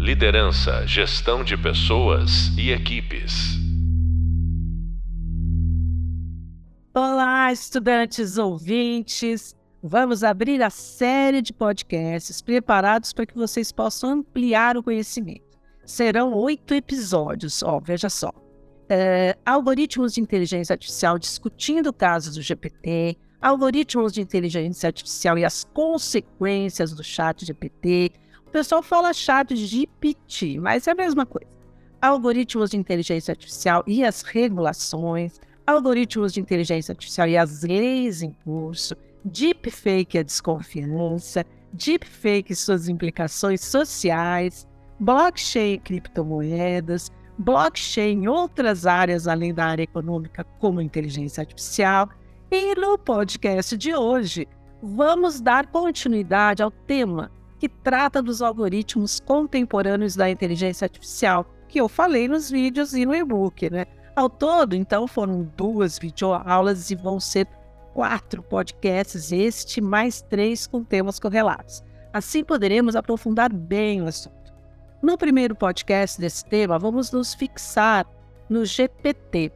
Liderança, gestão de pessoas e equipes. Olá, estudantes ouvintes. Vamos abrir a série de podcasts preparados para que vocês possam ampliar o conhecimento. Serão oito episódios, ó, veja só. É, algoritmos de inteligência artificial discutindo casos do GPT, algoritmos de inteligência artificial e as consequências do chat GPT. O pessoal fala chat GPT, mas é a mesma coisa. Algoritmos de inteligência artificial e as regulações, algoritmos de inteligência artificial e as leis em curso, deepfake a desconfiança, deepfake e suas implicações sociais, blockchain e criptomoedas, blockchain em outras áreas além da área econômica, como inteligência artificial, e no podcast de hoje, vamos dar continuidade ao tema que trata dos algoritmos contemporâneos da inteligência artificial, que eu falei nos vídeos e no e-book, né? Ao todo, então, foram duas videoaulas e vão ser quatro podcasts, este mais três com temas correlatos. Assim poderemos aprofundar bem o assunto. No primeiro podcast desse tema, vamos nos fixar no GPT,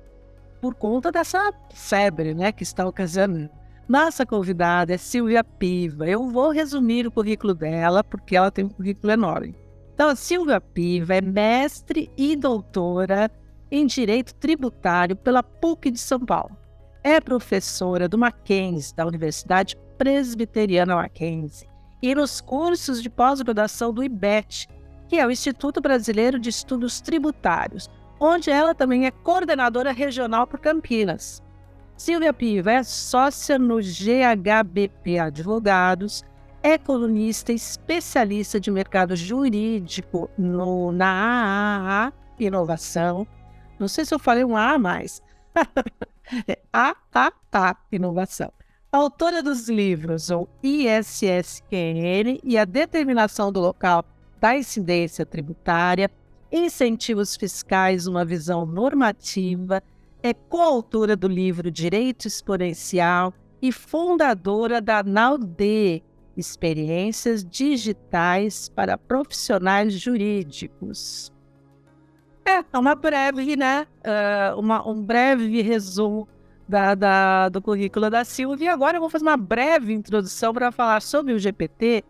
por conta dessa febre né, que está ocasionando. Nossa convidada é Silvia Piva. Eu vou resumir o currículo dela, porque ela tem um currículo enorme. Então, a Silvia Piva é mestre e doutora em Direito Tributário pela PUC de São Paulo. É professora do Mackenzie, da Universidade Presbiteriana Mackenzie, e nos cursos de pós-graduação do IBET, que é o Instituto Brasileiro de Estudos Tributários, onde ela também é coordenadora regional por Campinas. Silvia Piva é sócia no GHBP Advogados, é colunista especialista de mercado jurídico no, na AAA Inovação. Não sei se eu falei um A a mais. AAA Inovação. Autora dos livros O ISSQN e a Determinação do Local da Incidência Tributária, incentivos fiscais, uma visão normativa, é coautora do livro Direito Exponencial e fundadora da NAUD, Experiências Digitais para Profissionais Jurídicos. É, é uma breve, né? Uh, uma, um breve resumo da, da, do currículo da Silvia. Agora eu vou fazer uma breve introdução para falar sobre o GPT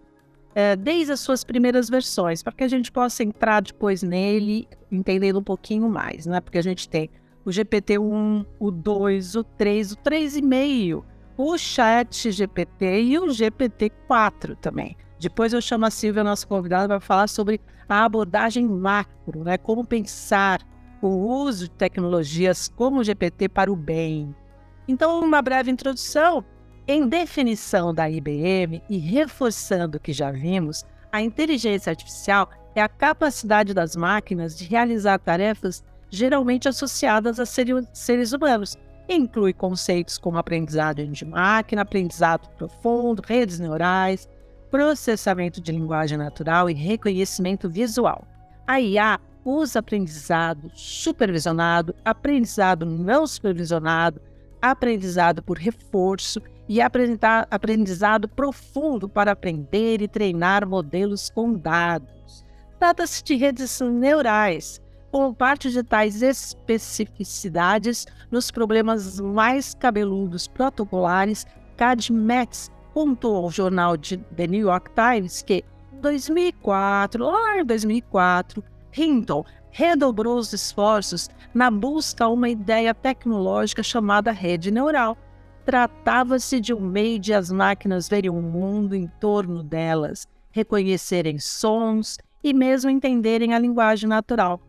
é, desde as suas primeiras versões, para que a gente possa entrar depois nele, entendendo um pouquinho mais, né? Porque a gente tem o GPT-1, o 2, o 3, o 3,5, o Chat GPT e o GPT-4 também. Depois eu chamo a Silvia, nossa convidada, para falar sobre a abordagem macro, né? Como pensar o uso de tecnologias como o GPT para o bem. Então, uma breve introdução em definição da IBM e reforçando o que já vimos, a inteligência artificial é a capacidade das máquinas de realizar tarefas geralmente associadas a seres humanos. Inclui conceitos como aprendizado de máquina, aprendizado profundo, redes neurais, processamento de linguagem natural e reconhecimento visual. A IA usa aprendizado supervisionado, aprendizado não supervisionado, aprendizado por reforço e aprendizado profundo para aprender e treinar modelos com dados. Trata-se de redes neurais, com parte de tais especificidades nos problemas mais cabeludos protocolares, CAD-METS contou ao jornal de The New York Times que, em 2004, lá em 2004, Hinton redobrou os esforços na busca a uma ideia tecnológica chamada rede neural, Tratava-se de um meio de as máquinas verem o um mundo em torno delas, reconhecerem sons e mesmo entenderem a linguagem natural.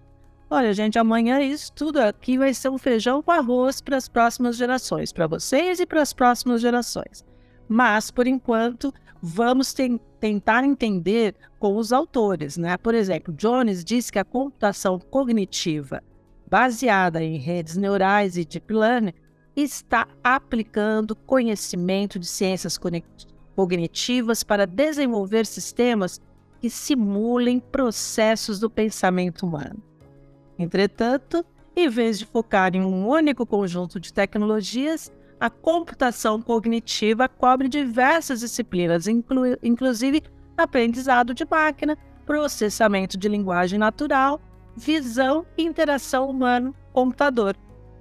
Olha, gente, amanhã isso tudo aqui vai ser um feijão com arroz para as próximas gerações, para vocês e para as próximas gerações. Mas, por enquanto, vamos te tentar entender com os autores, né? Por exemplo, Jones diz que a computação cognitiva baseada em redes neurais e deep learning está aplicando conhecimento de ciências cognitivas para desenvolver sistemas que simulem processos do pensamento humano. Entretanto, em vez de focar em um único conjunto de tecnologias, a computação cognitiva cobre diversas disciplinas, inclu inclusive aprendizado de máquina, processamento de linguagem natural, visão e interação humano-computador.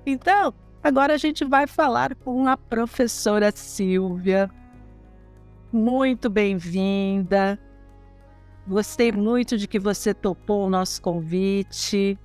Então, agora a gente vai falar com a professora Silvia. Muito bem-vinda. Gostei muito de que você topou o nosso convite.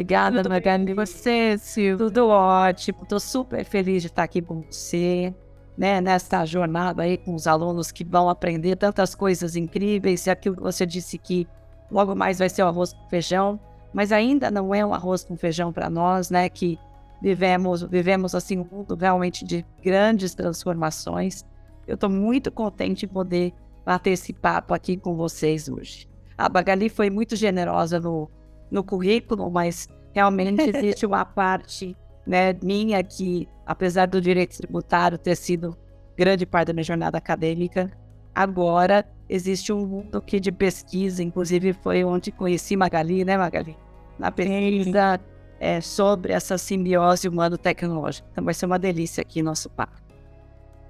Obrigada, Magali. Você, Silvia? Tudo ótimo. Estou super feliz de estar aqui com você, né, nesta jornada aí com os alunos que vão aprender tantas coisas incríveis. E aquilo que você disse que logo mais vai ser o arroz com feijão, mas ainda não é um arroz com feijão para nós, né, que vivemos, vivemos assim um mundo realmente de grandes transformações. Eu estou muito contente de poder bater esse papo aqui com vocês hoje. A Bagali foi muito generosa no, no currículo, mas realmente existe uma parte né, minha que, apesar do direito tributário ter sido grande parte da minha jornada acadêmica, agora existe um mundo aqui de pesquisa, inclusive foi onde conheci Magali, né, Magali? Na pesquisa é, sobre essa simbiose humano-tecnológica. Então vai ser uma delícia aqui nosso papo.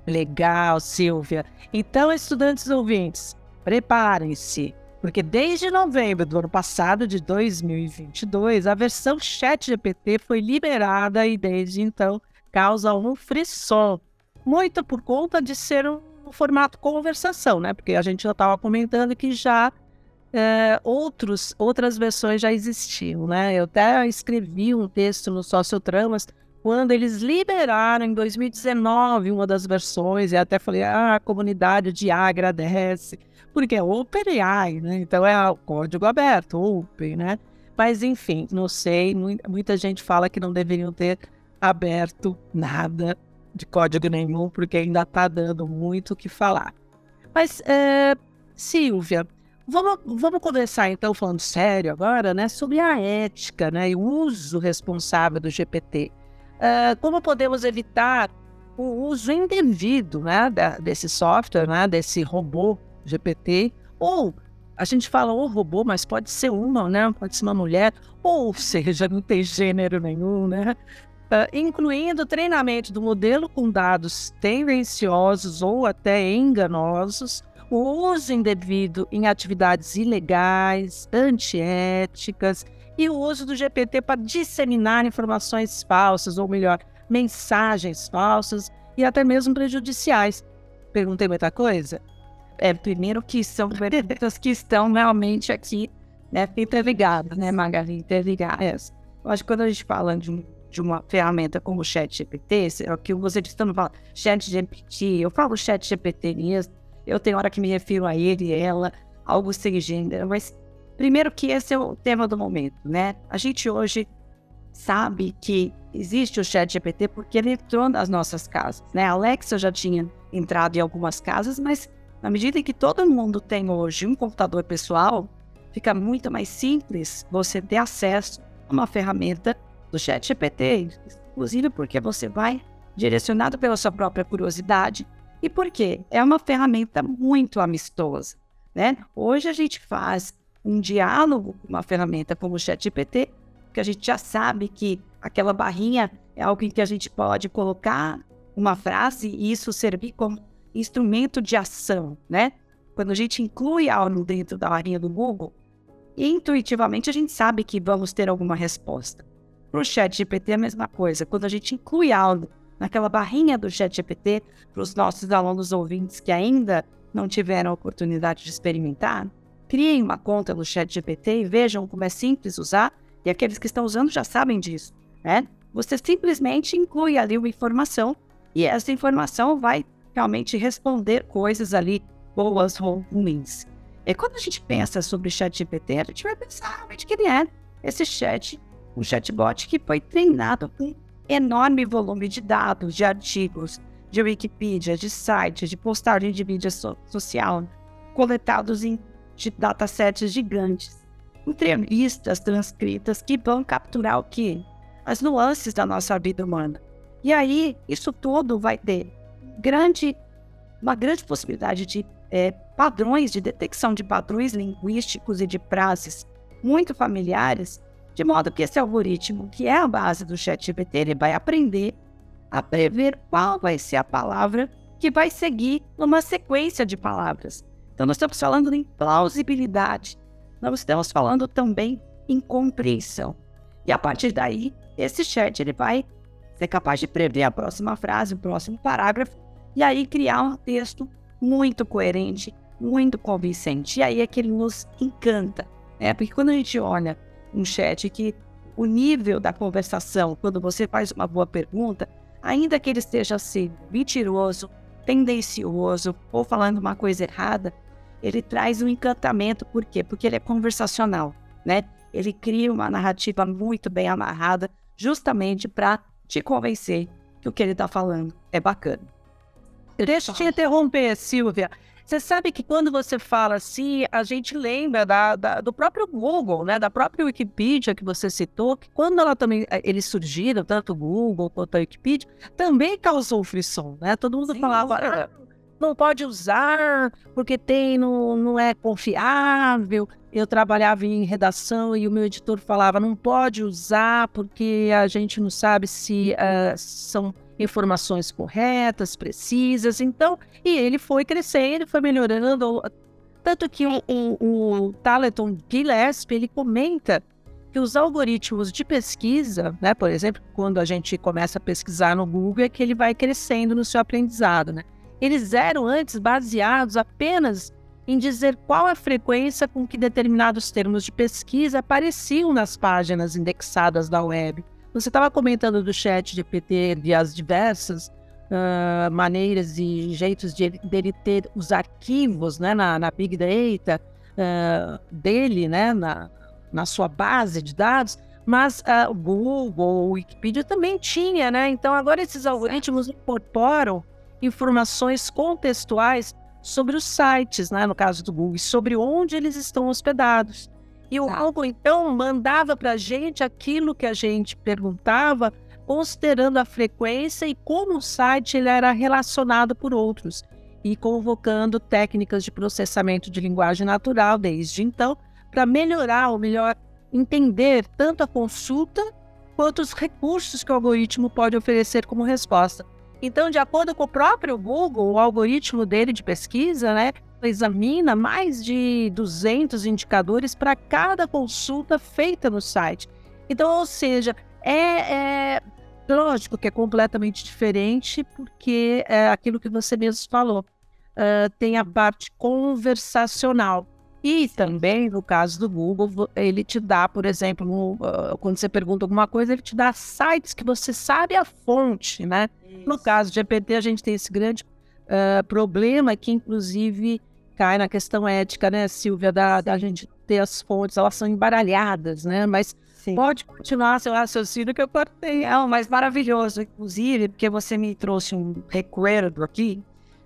Legal, Silvia. Então, estudantes ouvintes, preparem-se, porque desde novembro do ano passado, de 2022, a versão ChatGPT foi liberada e desde então causa um frisson, muito por conta de ser um, formato conversação, né? Porque a gente já estava comentando que já é, outros, outras versões já existiam, né? Eu até escrevi um texto no Sociotramas quando eles liberaram em 2019 uma das versões, e até falei, ah, a comunidade de A agradece, porque é OpenAI, né? Então é código aberto, Open, né? Mas enfim, não sei, muita gente fala que não deveriam ter aberto nada de código nenhum, porque ainda está dando muito o que falar. Mas, é, Silvia, vamos, vamos conversar então, falando sério agora, né, sobre a ética né, e o uso responsável do GPT. Uh, como podemos evitar o uso indevido né, desse software, né, desse robô GPT, ou a gente fala o robô, mas pode ser uma, né, pode ser uma mulher, ou seja, não tem gênero nenhum, né? Uh, incluindo treinamento do modelo com dados tendenciosos ou até enganosos, o uso indevido em atividades ilegais, antiéticas e o uso do GPT para disseminar informações falsas, ou melhor, mensagens falsas e até mesmo prejudiciais. Perguntei muita coisa? É, primeiro que são perguntas que estão realmente aqui, né, interligadas, né, Magali, interligadas. Eu acho que quando a gente fala de, um, de uma ferramenta como o ChatGPT, é o que você disse, não fala ChatGPT, eu falo ChatGPT mesmo, eu tenho hora que me refiro a ele, e ela, algo sem gênero, mas Primeiro que esse é o tema do momento, né? A gente hoje sabe que existe o chat GPT porque ele entrou nas nossas casas, né? A Alexa já tinha entrado em algumas casas, mas na medida em que todo mundo tem hoje um computador pessoal, fica muito mais simples você ter acesso a uma ferramenta do chat GPT, inclusive porque você vai direcionado pela sua própria curiosidade e porque é uma ferramenta muito amistosa, né? Hoje a gente faz um diálogo com uma ferramenta como o ChatGPT, que a gente já sabe que aquela barrinha é algo em que a gente pode colocar uma frase e isso servir como instrumento de ação, né? Quando a gente inclui algo dentro da barrinha do Google, intuitivamente a gente sabe que vamos ter alguma resposta. Para o ChatGPT é a mesma coisa. Quando a gente inclui algo naquela barrinha do ChatGPT, para os nossos alunos ouvintes que ainda não tiveram a oportunidade de experimentar, Criem uma conta no chat GPT e vejam como é simples usar, e aqueles que estão usando já sabem disso, né? Você simplesmente inclui ali uma informação e essa informação vai realmente responder coisas ali boas ou ruins. E quando a gente pensa sobre o chat GPT, a gente vai pensar realmente que ele é esse chat, um chatbot que foi treinado com enorme volume de dados, de artigos, de Wikipedia, de sites, de postagem de mídia so social, coletados em de datasets gigantes, entrevistas transcritas que vão capturar o que? As nuances da nossa vida humana. E aí, isso tudo vai ter grande, uma grande possibilidade de é, padrões, de detecção de padrões linguísticos e de frases muito familiares, de modo que esse algoritmo, que é a base do ChatGPT, ele vai aprender a prever qual vai ser a palavra que vai seguir numa sequência de palavras. Então, nós estamos falando em plausibilidade. nós estamos falando também em compreensão. E a partir daí, esse chat ele vai ser capaz de prever a próxima frase, o próximo parágrafo, e aí criar um texto muito coerente, muito convincente. E aí é que ele nos encanta, né? Porque quando a gente olha um chat que o nível da conversação, quando você faz uma boa pergunta, ainda que ele esteja sendo mentiroso, tendencioso ou falando uma coisa errada, ele traz um encantamento. Por quê? Porque ele é conversacional, né? Ele cria uma narrativa muito bem amarrada, justamente para te convencer que o que ele está falando é bacana. Deixa eu te interromper, Silvia. Você sabe que quando você fala assim, a gente lembra da, da, do próprio Google, né, da própria Wikipedia que você citou, que quando ela também, eh, eles surgiram, tanto o Google quanto a Wikipedia, também causou frisson, né? Todo mundo Sim, falava, ah, não pode usar porque tem, não, não é confiável. Eu trabalhava em redação e o meu editor falava, não pode usar porque a gente não sabe se uh, são informações corretas, precisas. Então, e ele foi crescendo, foi melhorando. Tanto que o, o, o Talaton Gillespie, ele comenta que os algoritmos de pesquisa, né, por exemplo, quando a gente começa a pesquisar no Google, é que ele vai crescendo no seu aprendizado, né? Eles eram antes baseados apenas em dizer qual a frequência com que determinados termos de pesquisa apareciam nas páginas indexadas da web. Você estava comentando do chat GPT e as diversas uh, maneiras e jeitos de, dele ter os arquivos né, na, na Big Data uh, dele, né, na, na sua base de dados, mas uh, o Google, o Wikipedia também tinha, né? Então agora esses algoritmos incorporam informações contextuais sobre os sites, né, no caso do Google, sobre onde eles estão hospedados. E o tá. Google, então, mandava para a gente aquilo que a gente perguntava, considerando a frequência e como o site ele era relacionado por outros, e convocando técnicas de processamento de linguagem natural desde então, para melhorar, ou melhor, entender tanto a consulta quanto os recursos que o algoritmo pode oferecer como resposta. Então, de acordo com o próprio Google, o algoritmo dele de pesquisa, né, examina mais de 200 indicadores para cada consulta feita no site. Então, ou seja, é, é lógico que é completamente diferente, porque é aquilo que você mesmo falou. Uh, tem a parte conversacional. E também, no caso do Google, ele te dá, por exemplo, no, uh, quando você pergunta alguma coisa, ele te dá sites que você sabe a fonte, né? Isso. No caso de GPT, a gente tem esse grande uh, problema que, inclusive, cai na questão ética, né, Silvia, da, da gente ter as fontes, elas são embaralhadas, né? Mas Sim. pode continuar seu raciocínio que eu cortei. É, mas maravilhoso, inclusive, porque você me trouxe um recuerdo aqui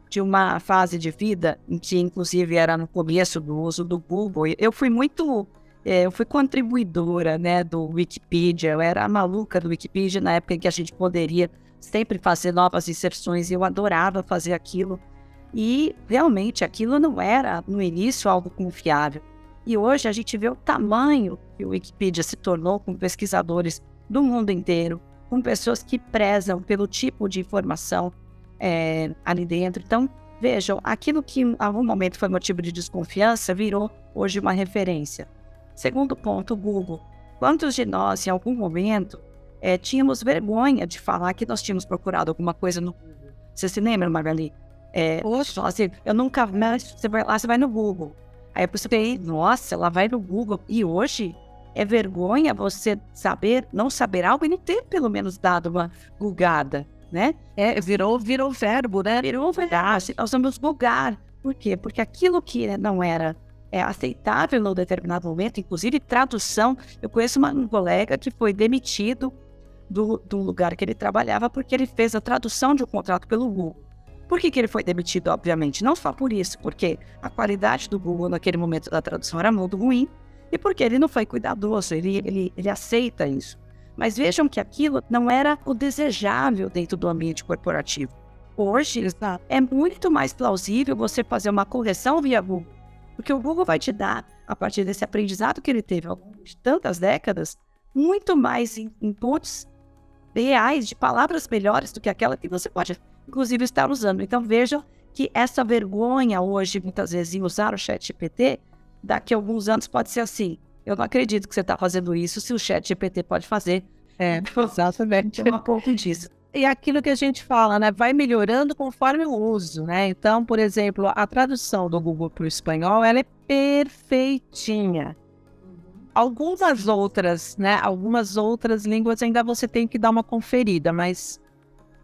de uma fase de vida em que, inclusive, era no começo do uso do Google. Eu fui muito é, eu fui contribuidora né, do Wikipedia, eu era a maluca do Wikipedia na época em que a gente poderia sempre fazer novas inserções e eu adorava fazer aquilo. E realmente aquilo não era no início algo confiável. E hoje a gente vê o tamanho que o Wikipedia se tornou com pesquisadores do mundo inteiro, com pessoas que prezam pelo tipo de informação é, ali dentro. Então, vejam, aquilo que em algum momento foi motivo de desconfiança virou hoje uma referência. Segundo ponto, Google. Quantos de nós, em algum momento, é, tínhamos vergonha de falar que nós tínhamos procurado alguma coisa no Google? Você se lembra, Magali? É, Poxa, assim, eu nunca mais. Você vai lá, você vai no Google. Aí você tem, nossa, ela vai no Google. E hoje é vergonha você saber, não saber algo e não ter pelo menos dado uma gulgada, né? É, virou, virou verbo, né? Virou verbo. Nós vamos bugar. Por quê? Porque aquilo que não era é, aceitável no determinado momento, inclusive tradução. Eu conheço uma, um colega que foi demitido do, do lugar que ele trabalhava porque ele fez a tradução de um contrato pelo Google. Por que, que ele foi demitido, obviamente? Não só por isso, porque a qualidade do Google naquele momento da tradução era muito ruim e porque ele não foi cuidadoso, ele, ele, ele aceita isso. Mas vejam que aquilo não era o desejável dentro do ambiente corporativo. Hoje, é muito mais plausível você fazer uma correção via Google, porque o Google vai te dar, a partir desse aprendizado que ele teve ao longo de tantas décadas, muito mais inputs reais de palavras melhores do que aquela que você pode inclusive estar usando. Então vejam que essa vergonha hoje, muitas vezes, em usar o chat GPT, daqui a alguns anos pode ser assim. Eu não acredito que você está fazendo isso se o chat GPT pode fazer. É, exatamente. É um pouco disso. E aquilo que a gente fala, né? Vai melhorando conforme o uso, né? Então, por exemplo, a tradução do Google para o espanhol, ela é perfeitinha. Algumas outras, né? Algumas outras línguas ainda você tem que dar uma conferida, mas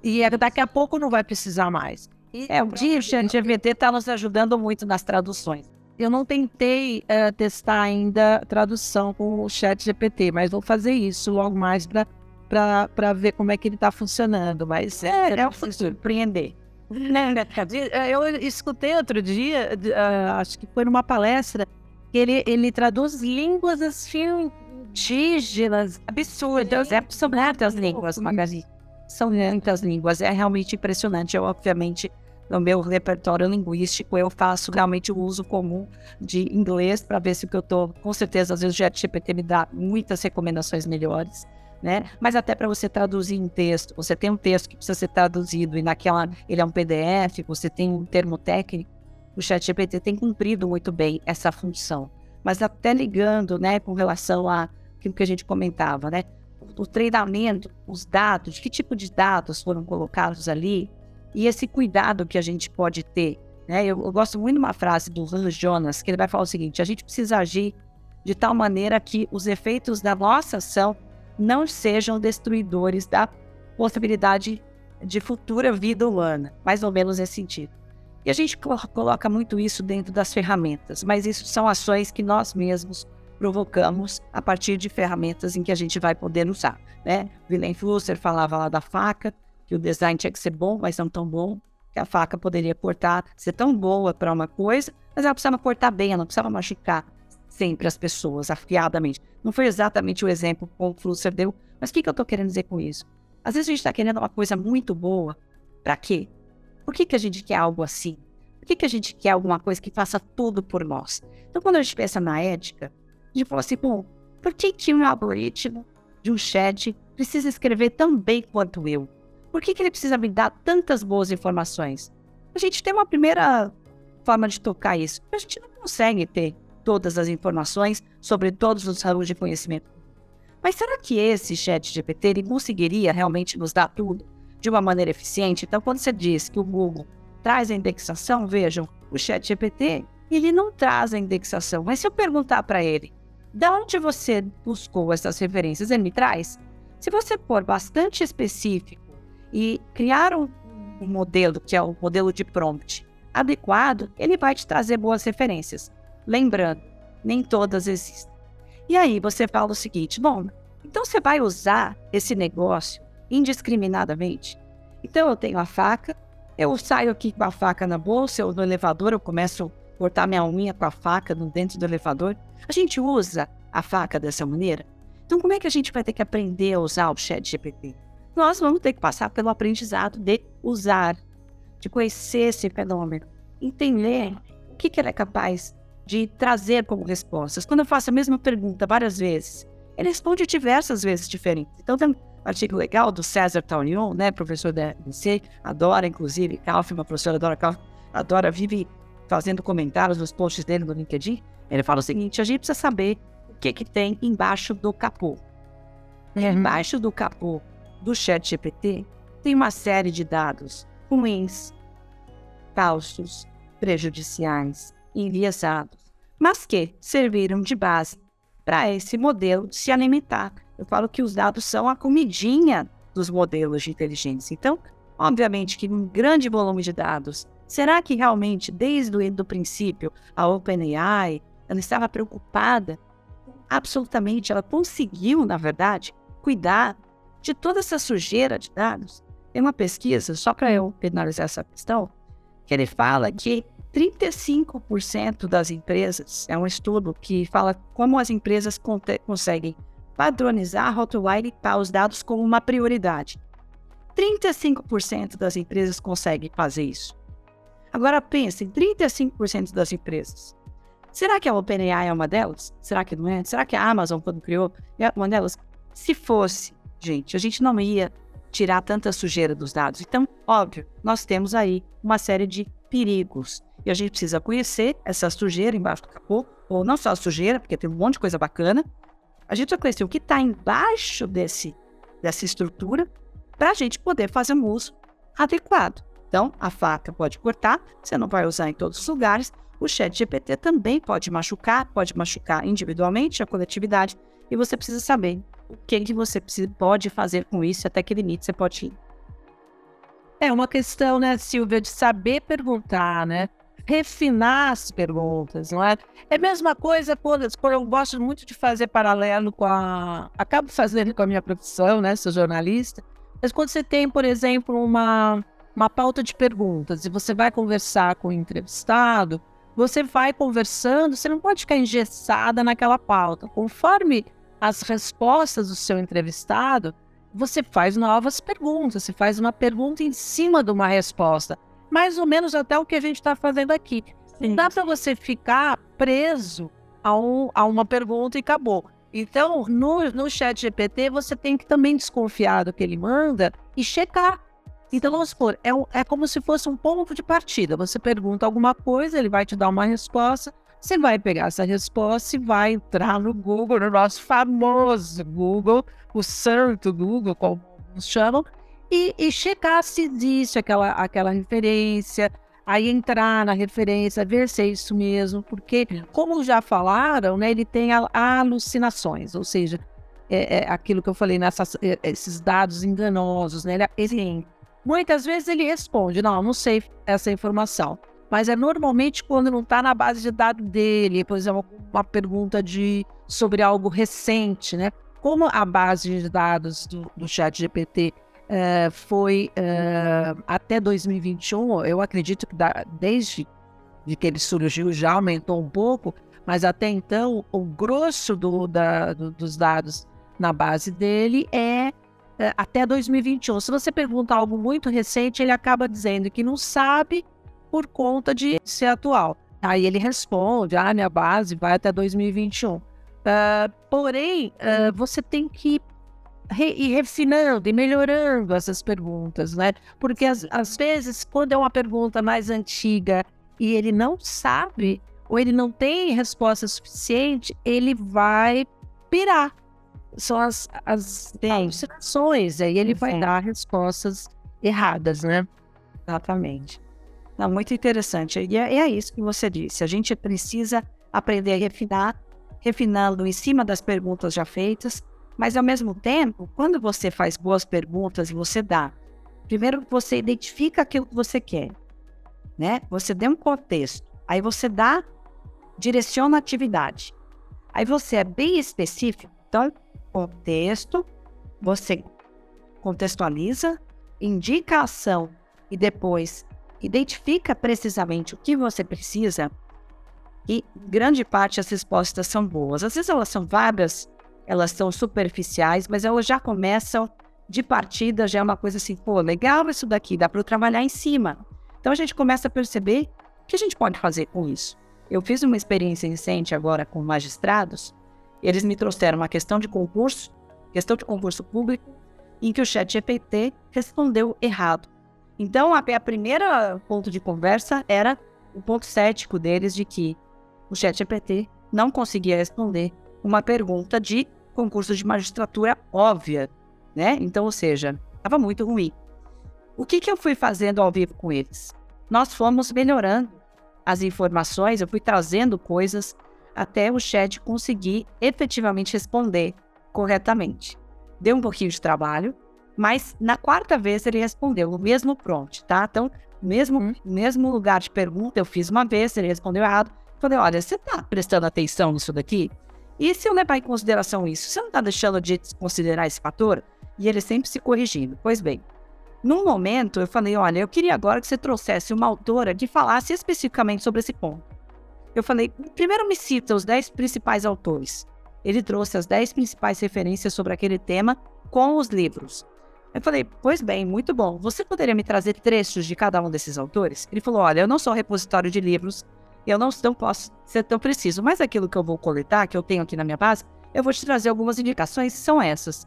e é, daqui a pouco não vai precisar mais. E é, o GPT está nos ajudando muito nas traduções. Eu não tentei uh, testar ainda tradução com o Chat GPT, mas vou fazer isso logo mais para ver como é que ele está funcionando. Mas é, é, é surpreender. Eu escutei outro dia, uh, acho que foi numa palestra, que ele, ele traduz línguas assim, indígenas, absurdas. É, são muitas línguas, Magazine. São muitas línguas. É realmente impressionante. Eu, obviamente, no meu repertório linguístico, eu faço realmente o uso comum de inglês para ver se o que eu estou. Com certeza, às vezes o ChatGPT me dá muitas recomendações melhores. Né? Mas até para você traduzir um texto, você tem um texto que precisa ser traduzido e naquela ele é um PDF, você tem um termo técnico, o ChatGPT tem cumprido muito bem essa função. Mas até ligando, né, com relação a aquilo que a gente comentava, né, o treinamento, os dados, que tipo de dados foram colocados ali e esse cuidado que a gente pode ter. Né? Eu, eu gosto muito de uma frase do Hans Jonas, que ele vai falar o seguinte: a gente precisa agir de tal maneira que os efeitos da nossa ação não sejam destruidores da possibilidade de futura vida humana, mais ou menos nesse sentido. E a gente coloca muito isso dentro das ferramentas, mas isso são ações que nós mesmos provocamos a partir de ferramentas em que a gente vai poder usar. Né? Willem Flusser falava lá da faca, que o design tinha que ser bom, mas não tão bom, que a faca poderia cortar, ser tão boa para uma coisa, mas ela precisava cortar bem, ela não precisava machucar sempre as pessoas afiadamente. Não foi exatamente o exemplo que o Flusser deu, mas o que, que eu estou querendo dizer com isso? Às vezes a gente está querendo uma coisa muito boa, para quê? Por que, que a gente quer algo assim? Por que, que a gente quer alguma coisa que faça tudo por nós? Então, quando a gente pensa na ética, a gente fala assim, bom, por que, que um algoritmo de um chat precisa escrever tão bem quanto eu? Por que, que ele precisa me dar tantas boas informações? A gente tem uma primeira forma de tocar isso. A gente não consegue ter todas as informações sobre todos os ramos de conhecimento. Mas será que esse chat GPT ele conseguiria realmente nos dar tudo? de uma maneira eficiente. Então, quando você diz que o Google traz a indexação, vejam, o Chat GPT, ele não traz a indexação. Mas se eu perguntar para ele, de onde você buscou essas referências, ele me traz? Se você for bastante específico e criar um, um modelo, que é o modelo de prompt, adequado, ele vai te trazer boas referências. Lembrando, nem todas existem. E aí você fala o seguinte: bom, então você vai usar esse negócio indiscriminadamente. Então eu tenho a faca, eu saio aqui com a faca na bolsa, ou no elevador, eu começo a cortar minha unha com a faca dentro do elevador. A gente usa a faca dessa maneira. Então, como é que a gente vai ter que aprender a usar o chat GPT? Nós vamos ter que passar pelo aprendizado de usar, de conhecer esse fenômeno, entender o que, que ele é capaz de trazer como respostas. Quando eu faço a mesma pergunta várias vezes, ele responde diversas vezes diferentes. Então, artigo legal do César Taunion, né, professor da UNC, adora, inclusive, Kaufman, professor adora Kaufman, adora, vive fazendo comentários nos posts dele no LinkedIn. Ele fala o seguinte: a gente precisa saber o que, que tem embaixo do capô. Uhum. Embaixo do capô do Chat GPT tem uma série de dados ruins, falsos, prejudiciais, enviesados, mas que serviram de base para esse modelo se alimentar eu falo que os dados são a comidinha dos modelos de inteligência. Então, obviamente que um grande volume de dados, será que realmente, desde o princípio, a OpenAI ela estava preocupada? Absolutamente, ela conseguiu, na verdade, cuidar de toda essa sujeira de dados. Tem uma pesquisa, só para eu finalizar essa questão, que ele fala que 35% das empresas, é um estudo que fala como as empresas conseguem padronizar, rotular e os dados como uma prioridade. 35% das empresas conseguem fazer isso. Agora pensem, 35% das empresas. Será que a OpenAI é uma delas? Será que não é? Será que a Amazon, quando criou, é uma delas? Se fosse, gente, a gente não ia tirar tanta sujeira dos dados. Então, óbvio, nós temos aí uma série de perigos. E a gente precisa conhecer essa sujeira embaixo do capô, ou não só a sujeira, porque tem um monte de coisa bacana. A gente precisa conhecer o que está embaixo desse, dessa estrutura para a gente poder fazer um uso adequado. Então, a faca pode cortar, você não vai usar em todos os lugares. O chat GPT também pode machucar, pode machucar individualmente a coletividade, e você precisa saber o que, que você pode fazer com isso, até que limite você pode ir. É uma questão, né, Silvia, de saber perguntar, né? Refinar as perguntas, não é? É a mesma coisa quando, quando eu gosto muito de fazer paralelo com a. Acabo fazendo com a minha profissão, né? Sou jornalista. Mas quando você tem, por exemplo, uma, uma pauta de perguntas e você vai conversar com o entrevistado, você vai conversando, você não pode ficar engessada naquela pauta. Conforme as respostas do seu entrevistado, você faz novas perguntas, você faz uma pergunta em cima de uma resposta. Mais ou menos até o que a gente está fazendo aqui. Não dá para você ficar preso a, um, a uma pergunta e acabou. Então, no, no chat GPT, você tem que também desconfiar do que ele manda e checar. Então, vamos supor, é, é como se fosse um ponto de partida. Você pergunta alguma coisa, ele vai te dar uma resposta, você vai pegar essa resposta e vai entrar no Google, no nosso famoso Google, o santo Google, como chamam, e, e checar se existe aquela, aquela referência, aí entrar na referência, ver se é isso mesmo, porque, como já falaram, né, ele tem alucinações, ou seja, é, é aquilo que eu falei, nessas, é, esses dados enganosos, né? Ele, ele, muitas vezes ele responde, não, não sei essa informação, mas é normalmente quando não está na base de dados dele, por exemplo, uma pergunta de, sobre algo recente, né? Como a base de dados do, do chat GPT uh, foi uh, até 2021, eu acredito que da, desde de que ele surgiu já aumentou um pouco, mas até então o grosso do, da, do, dos dados na base dele é, é até 2021. Se você pergunta algo muito recente, ele acaba dizendo que não sabe por conta de ser atual. Aí ele responde: ah, minha base vai até 2021. Uh, ah, porém, uh, você tem que re ir refinando e melhorando essas perguntas, né? Porque às vezes, quando é uma pergunta mais antiga e ele não sabe, ou ele não tem resposta suficiente, ele vai pirar. São as, as alucinações, aí ele vai dar respostas erradas, né? Exatamente. Não, muito interessante. E é, é isso que você disse. A gente precisa aprender a refinar, refinando em cima das perguntas já feitas, mas, ao mesmo tempo, quando você faz boas perguntas e você dá, primeiro você identifica aquilo que você quer, né? Você dá um contexto, aí você dá, direciona a atividade. Aí você é bem específico, então, contexto, você contextualiza, indica a ação e depois identifica precisamente o que você precisa e grande parte as respostas são boas. Às vezes elas são vagas elas são superficiais, mas elas já começam de partida, já é uma coisa assim, pô, legal isso daqui, dá para trabalhar em cima. Então a gente começa a perceber o que a gente pode fazer com isso. Eu fiz uma experiência recente agora com magistrados, eles me trouxeram uma questão de concurso, questão de concurso público, em que o chat GPT respondeu errado. Então, a, a primeira ponto de conversa era o ponto cético deles de que o chat GPT não conseguia responder uma pergunta de concurso de magistratura óbvia, né? Então, ou seja, estava muito ruim. O que, que eu fui fazendo ao vivo com eles? Nós fomos melhorando as informações, eu fui trazendo coisas até o chat conseguir efetivamente responder corretamente. Deu um pouquinho de trabalho, mas na quarta vez ele respondeu o mesmo prompt, tá? Então, mesmo, uhum. mesmo lugar de pergunta, eu fiz uma vez, ele respondeu errado. Falei, olha, você tá prestando atenção nisso daqui? E se eu levar em consideração isso, você não está deixando de considerar esse fator? E ele sempre se corrigindo. Pois bem, num momento eu falei: olha, eu queria agora que você trouxesse uma autora que falasse especificamente sobre esse ponto. Eu falei: primeiro me cita os 10 principais autores. Ele trouxe as 10 principais referências sobre aquele tema com os livros. Eu falei: pois bem, muito bom. Você poderia me trazer trechos de cada um desses autores? Ele falou: olha, eu não sou repositório de livros, eu não, não posso ser tão preciso, mas aquilo que eu vou coletar, que eu tenho aqui na minha base, eu vou te trazer algumas indicações, são essas.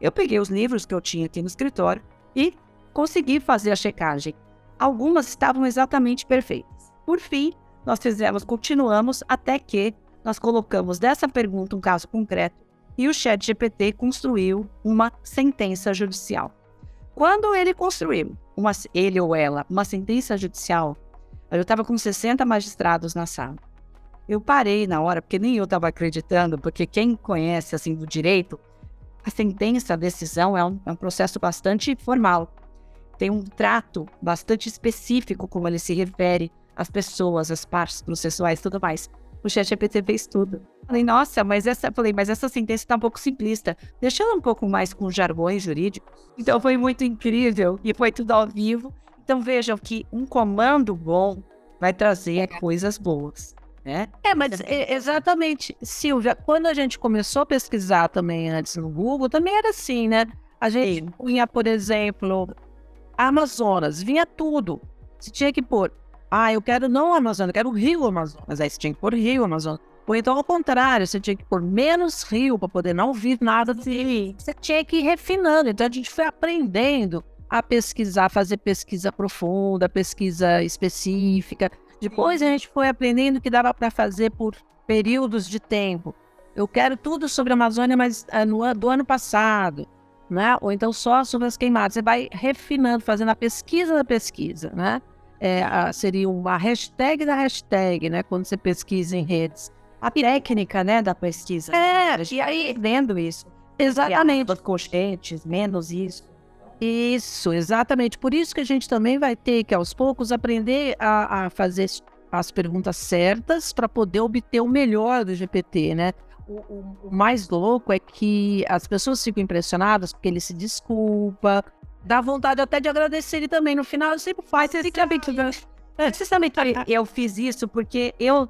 Eu peguei os livros que eu tinha aqui no escritório e consegui fazer a checagem. Algumas estavam exatamente perfeitas. por fim, nós fizemos, continuamos até que nós colocamos dessa pergunta um caso concreto e o Chat GPT construiu uma sentença judicial. Quando ele construiu, uma, ele ou ela, uma sentença judicial, eu estava com 60 magistrados na sala. Eu parei na hora, porque nem eu estava acreditando, porque quem conhece assim do direito, a sentença, a decisão é um, é um processo bastante formal. Tem um trato bastante específico como ele se refere às pessoas, às partes processuais e tudo mais. O ChatGPT fez tudo. Falei, nossa, mas essa, falei, mas essa sentença está um pouco simplista. Deixa ela um pouco mais com jargões jurídicos. Então foi muito incrível e foi tudo ao vivo. Então vejam que um comando bom vai trazer coisas boas. Né? É, mas é, exatamente, Silvia, quando a gente começou a pesquisar também antes no Google, também era assim, né? A gente Sim. punha, por exemplo, Amazonas, vinha tudo. Você tinha que pôr, ah, eu quero não Amazonas, eu quero Rio Amazonas. Aí você tinha que pôr Rio Amazonas. Ou então, ao contrário, você tinha que pôr menos rio para poder não ouvir nada de Você tinha que ir refinando. Então, a gente foi aprendendo a pesquisar, fazer pesquisa profunda, pesquisa específica. Depois a gente foi aprendendo que dava para fazer por períodos de tempo. Eu quero tudo sobre a Amazônia, mas uh, no, do ano passado, né? Ou então só sobre as queimadas. Você vai refinando, fazendo a pesquisa da pesquisa, né? É, a, seria uma hashtag da hashtag, né? Quando você pesquisa em redes. A técnica, né, da pesquisa. É, e aí... Vendo isso. Exatamente. Conscientes, menos isso. Isso, exatamente. Por isso que a gente também vai ter que, aos poucos, aprender a, a fazer as perguntas certas para poder obter o melhor do GPT, né? O, o, o, mais louco é que as pessoas ficam impressionadas porque ele se desculpa, dá vontade até de agradecer ele também. No final, eu sempre faz. Você sabe que eu fiz isso porque eu,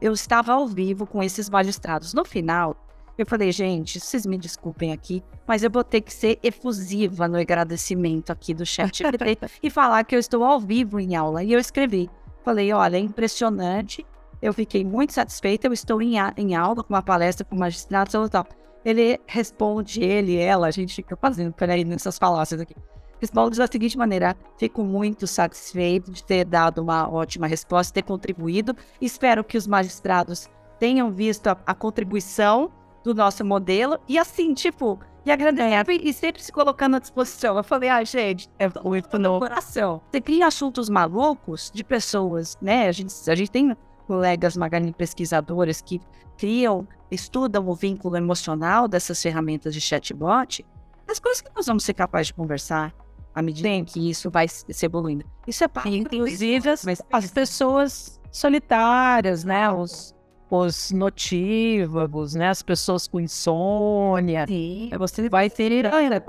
eu estava ao vivo com esses magistrados. No final, eu falei, gente, vocês me desculpem aqui, mas eu vou ter que ser efusiva no agradecimento aqui do chat e falar que eu estou ao vivo em aula. E eu escrevi. Falei, olha, é impressionante. Eu fiquei muito satisfeita. Eu estou em, a, em aula com uma palestra com magistrado e tal. Ele responde, ele, ela, a gente fica fazendo, peraí, nessas falácias aqui. Responde da seguinte maneira: fico muito satisfeito de ter dado uma ótima resposta, ter contribuído. Espero que os magistrados tenham visto a, a contribuição do nosso modelo. E assim, tipo, e agradecendo e sempre se colocando à disposição. Eu falei, ah, gente, é muito no coração. Você cria assuntos malucos de pessoas, né? A gente, a gente tem colegas Magali pesquisadores que criam, estudam o vínculo emocional dessas ferramentas de chatbot. As coisas que nós vamos ser capazes de conversar à medida em que isso vai se evoluindo. Isso é parte. Inclusive as, as pessoas solitárias, né? Os, os notívagos, né? As pessoas com insônia. Sim. Você vai ter ainda,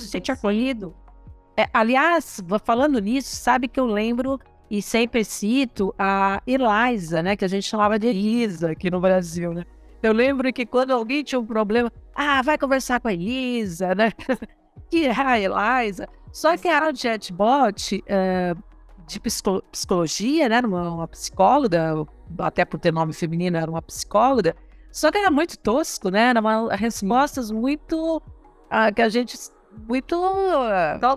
se sente acolhido. É, aliás, falando nisso, sabe que eu lembro e sempre cito a Eliza, né? Que a gente chamava de Elisa aqui no Brasil, né? Eu lembro que quando alguém tinha um problema, ah, vai conversar com a Elisa, né? que é a Eliza. Só que a chatbot é, de psicologia, né? Uma, uma psicóloga, até por ter nome feminino, era uma psicóloga, só que era muito tosco, né? Era uma, respostas muito. Uh, que a gente. Muito.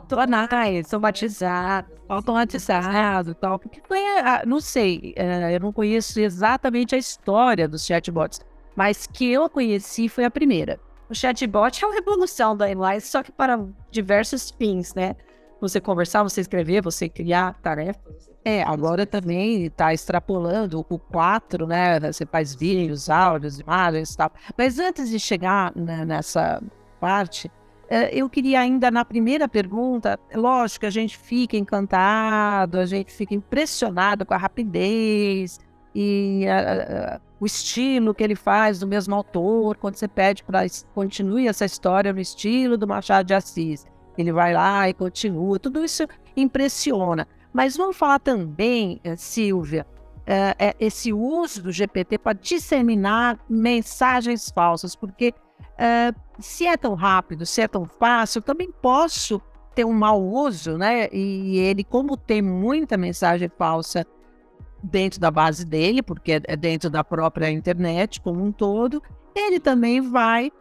Banais, automatizadas, automatizado e tal. Porque foi. Uh, não sei, uh, eu não conheço exatamente a história dos chatbots, mas que eu conheci foi a primeira. O chatbot é uma revolução da AI, só que para diversos fins, né? Você conversar, você escrever, você criar tarefas, é, agora também está extrapolando o 4, né? Você faz vídeos, áudios, imagens e tal. Mas antes de chegar nessa parte, eu queria ainda na primeira pergunta, lógico, a gente fica encantado, a gente fica impressionado com a rapidez e a, a, o estilo que ele faz do mesmo autor, quando você pede para continue essa história no estilo do Machado de Assis. Ele vai lá e continua, tudo isso impressiona. Mas vamos falar também, eh, Silvia, esse uso do GPT para disseminar mensagens falsas, porque é, se é tão rápido, se é tão fácil, eu também posso ter um mau uso, né? E ele, como tem muita mensagem falsa dentro da base dele, porque é dentro da própria internet como um todo, ele também vai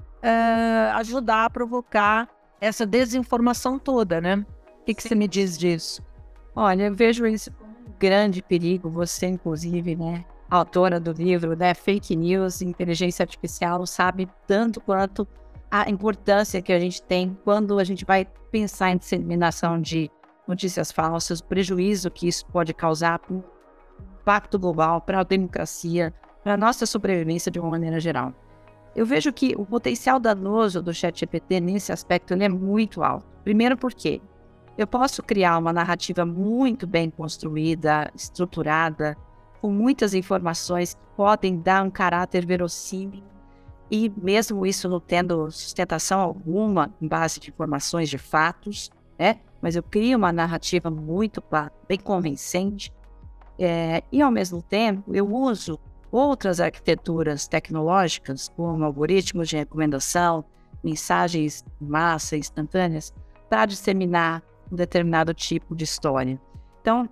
ajudar a provocar essa desinformação toda, né? O que, que você me diz disso? Olha, eu vejo isso como grande perigo. Você, inclusive, né, autora do livro, né, Fake News, Inteligência Artificial, sabe tanto quanto a importância que a gente tem quando a gente vai pensar em disseminação de notícias falsas, o prejuízo que isso pode causar para o impacto global, para a democracia, para a nossa sobrevivência de uma maneira geral. Eu vejo que o potencial danoso do ChatGPT nesse aspecto é muito alto. Primeiro porque eu posso criar uma narrativa muito bem construída, estruturada, com muitas informações que podem dar um caráter verossímil e mesmo isso não tendo sustentação alguma em base de informações de fatos, né? Mas eu crio uma narrativa muito bem convincente é, e ao mesmo tempo eu uso outras arquiteturas tecnológicas, como algoritmos de recomendação, mensagens massa instantâneas, para disseminar um determinado tipo de história. Então,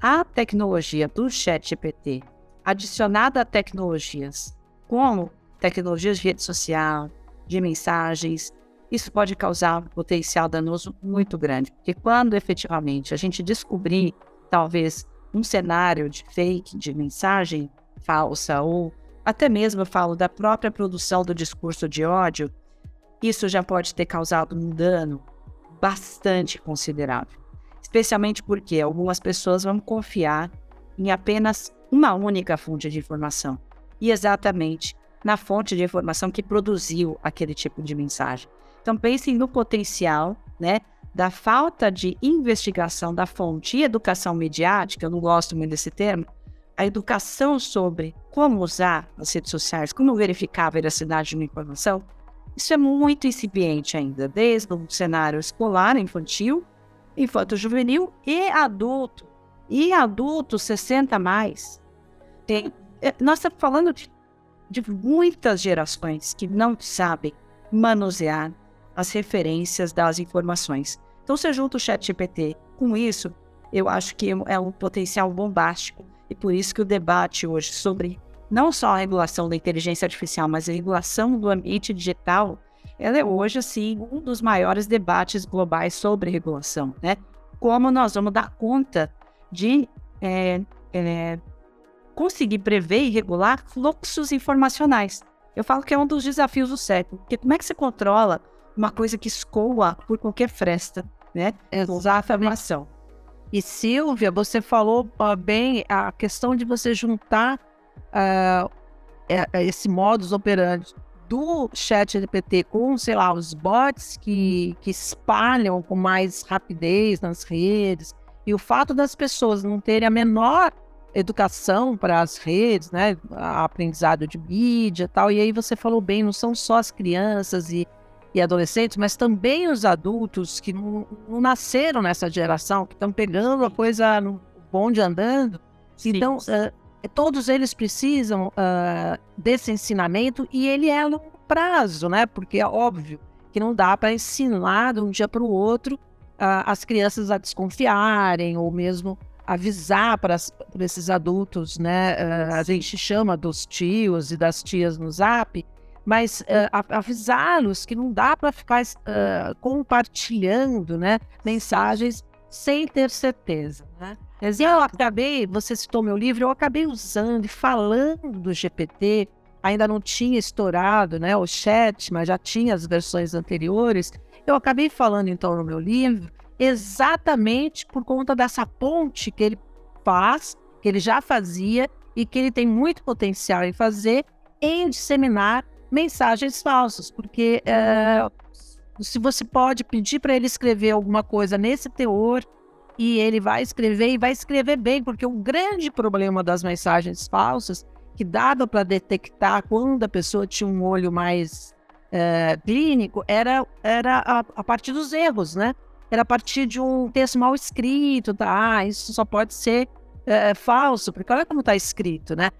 a tecnologia do ChatGPT, adicionada a tecnologias como tecnologias de rede social, de mensagens, isso pode causar um potencial danoso muito grande. Porque quando efetivamente a gente descobrir, talvez, um cenário de fake, de mensagem falsa, ou até mesmo eu falo da própria produção do discurso de ódio, isso já pode ter causado um dano bastante considerável. Especialmente porque algumas pessoas vão confiar em apenas uma única fonte de informação. E exatamente na fonte de informação que produziu aquele tipo de mensagem. Então pensem no potencial, né, da falta de investigação da fonte e educação mediática, eu não gosto muito desse termo, a educação sobre como usar as redes sociais, como verificar a veracidade de uma informação, isso é muito incipiente ainda, desde o cenário escolar, infantil, infanto-juvenil e adulto. E adulto 60 mais. Tem, é, nós estamos falando de, de muitas gerações que não sabem manusear as referências das informações. Então, você junta o chat GPT com isso, eu acho que é um potencial bombástico. E por isso que o debate hoje sobre não só a regulação da inteligência artificial, mas a regulação do ambiente digital, ela é hoje, assim, um dos maiores debates globais sobre regulação, né? Como nós vamos dar conta de é, é, conseguir prever e regular fluxos informacionais. Eu falo que é um dos desafios do século, porque como é que você controla uma coisa que escoa por qualquer fresta, né? Usar a afirmação. E Silvia, você falou uh, bem a questão de você juntar uh, esse modus operandi do chat GPT com, sei lá, os bots que, que espalham com mais rapidez nas redes, e o fato das pessoas não terem a menor educação para as redes, né, aprendizado de mídia tal, e aí você falou bem, não são só as crianças e, e adolescentes, mas também os adultos que não, não nasceram nessa geração, que estão pegando a coisa no bonde andando, Sim. então uh, todos eles precisam uh, desse ensinamento e ele é a longo prazo, né? Porque é óbvio que não dá para ensinar de um dia para o outro uh, as crianças a desconfiarem ou mesmo avisar para esses adultos, né? Uh, a gente chama dos tios e das tias no Zap, mas uh, avisá-los que não dá para ficar compartilhando, né? Mensagens sem ter certeza, né? Eu acabei, você citou meu livro, eu acabei usando e falando do GPT, ainda não tinha estourado né, o chat, mas já tinha as versões anteriores. Eu acabei falando então no meu livro exatamente por conta dessa ponte que ele faz, que ele já fazia e que ele tem muito potencial em fazer em disseminar mensagens falsas, porque é, se você pode pedir para ele escrever alguma coisa nesse teor, e ele vai escrever e vai escrever bem, porque o grande problema das mensagens falsas, que dava para detectar quando a pessoa tinha um olho mais é, clínico, era, era a, a, partir dos erros, né? Era a partir de um texto mal escrito, tá? Ah, isso só pode ser é, falso, porque olha como está escrito, né?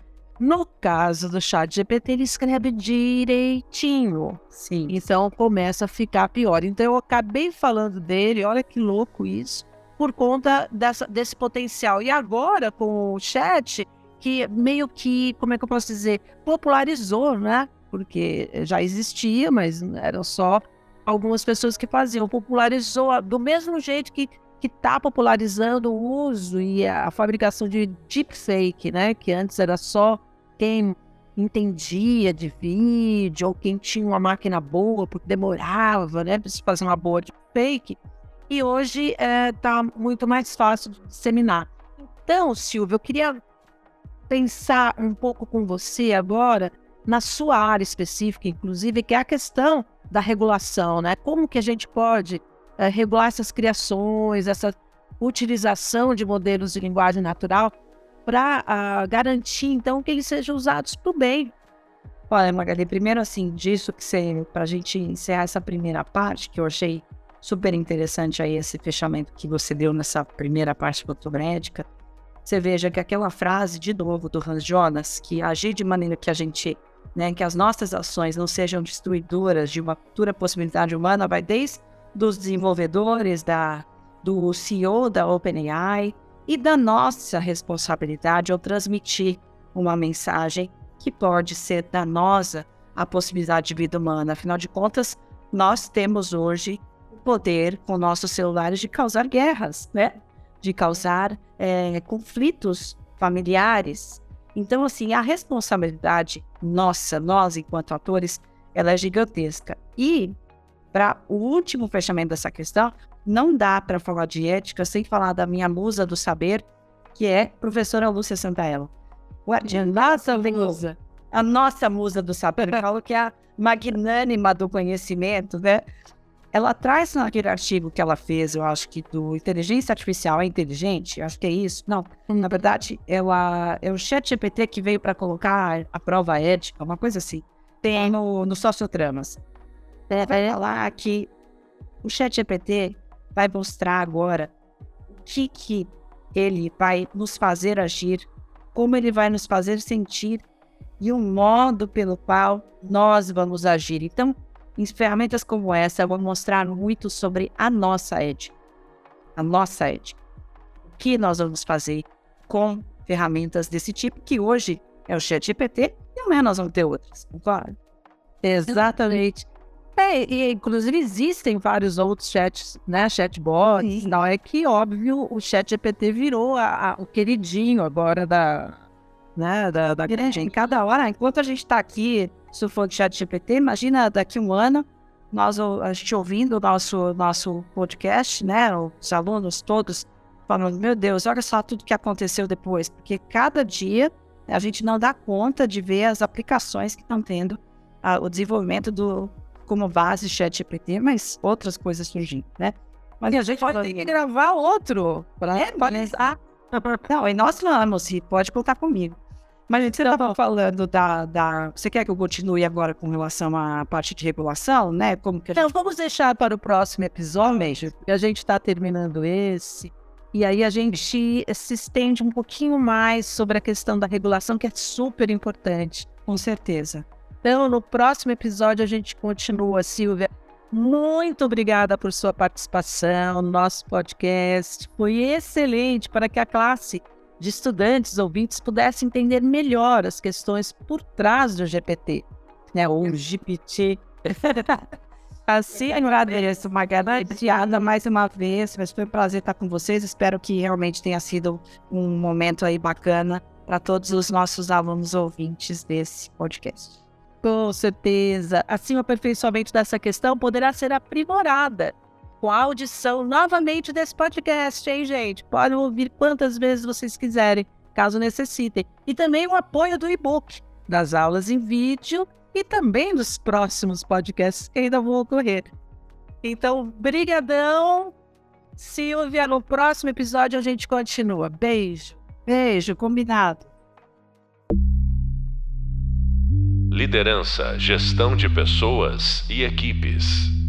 No caso do chat GPT, ele escreve direitinho. Sim. Então começa a ficar pior. Então eu acabei falando dele, olha que louco isso por conta dessa, desse potencial. E agora, com o chat, que meio que, como é que eu posso dizer, popularizou, né? Porque já existia, mas eram só algumas pessoas que faziam. Popularizou do mesmo jeito que, que está popularizando o uso e a fabricação de deepfake, né? Que antes era só quem entendia de vídeo ou quem tinha uma máquina boa, porque demorava, né, para fazer uma boa deepfake. E hoje está é, tá muito mais fácil de disseminar. Então, Silvio, eu queria pensar um pouco com você agora na sua área específica, inclusive, que é a questão da regulação, né? Como que a gente pode é, regular essas criações, essa utilização de modelos de linguagem natural para ah, garantir, então, que eles sejam usados para o bem. Olha, Magali, primeiro assim, disso que você, para a gente encerrar essa primeira parte, que eu achei super interessante aí esse fechamento que você deu nessa primeira parte fotomédica, você veja que aquela frase, de novo, do Hans Jonas, que agir de maneira que a gente, né, que as nossas ações não sejam destruidoras de uma futura possibilidade humana, vai desde dos desenvolvedores, da, do CEO da OpenAI, e da nossa responsabilidade ao transmitir uma mensagem que pode ser danosa à possibilidade de vida humana. Afinal de contas, nós temos hoje poder com nossos celulares de causar guerras, né? De causar é, conflitos familiares. Então, assim, a responsabilidade nossa, nós enquanto atores, ela é gigantesca. E para o último fechamento dessa questão, não dá para falar de ética sem falar da minha musa do saber, que é professora Lúcia Santaella. A nossa musa. A nossa musa do saber. Eu falo que é a magnânima do conhecimento, né? Ela traz naquele artigo que ela fez, eu acho que do inteligência artificial é inteligente, acho que é isso. Não, na verdade, ela é o chat GPT que veio para colocar a prova ética, uma coisa assim. Tem no, no Sociotramas. É, vai falar que o chat GPT vai mostrar agora o que, que ele vai nos fazer agir, como ele vai nos fazer sentir e o modo pelo qual nós vamos agir. Então, em ferramentas como essa, eu vou mostrar muito sobre a nossa ética. A nossa ética. O que nós vamos fazer com ferramentas desse tipo, que hoje é o ChatGPT, e amanhã nós vamos ter outras, concorda? Exatamente. É, e inclusive existem vários outros chats, né? Chatbots. Não é que, óbvio, o chat GPT virou a, a, o queridinho agora da. Né, da, da... Em cada hora, enquanto a gente está aqui, se for de chat GPT, imagina daqui a um ano, nós, a gente ouvindo o nosso, nosso podcast, né? Os alunos todos falando, meu Deus, olha só tudo que aconteceu depois. Porque cada dia a gente não dá conta de ver as aplicações que estão tendo a, o desenvolvimento do, como base ChatGPT, mas outras coisas surgindo, né? Mas a gente pode ter que gravar outro para é, ah, Não, e nós vamos, e pode contar comigo. Mas a gente estava falando da, da. Você quer que eu continue agora com relação à parte de regulação, né? Como que gente... Não, vamos deixar para o próximo episódio, porque a gente está terminando esse. E aí a gente se estende um pouquinho mais sobre a questão da regulação, que é super importante. Com certeza. Então, no próximo episódio a gente continua, Silvia. Muito obrigada por sua participação no nosso podcast. Foi excelente para que a classe de estudantes ouvintes pudesse entender melhor as questões por trás do GPT, né? Ou GPT. Assim, eu agradeço, Margarida, mais uma vez. Mas foi um prazer estar com vocês. Espero que realmente tenha sido um momento aí bacana para todos os nossos alunos ouvintes desse podcast. Com certeza. Assim, o aperfeiçoamento dessa questão poderá ser aprimorada com a audição novamente desse podcast, hein, gente? Podem ouvir quantas vezes vocês quiserem, caso necessitem. E também o apoio do e-book, das aulas em vídeo e também dos próximos podcasts que ainda vão ocorrer. Então, brigadão. Silvia, no próximo episódio a gente continua. Beijo. Beijo, combinado. Liderança, gestão de pessoas e equipes.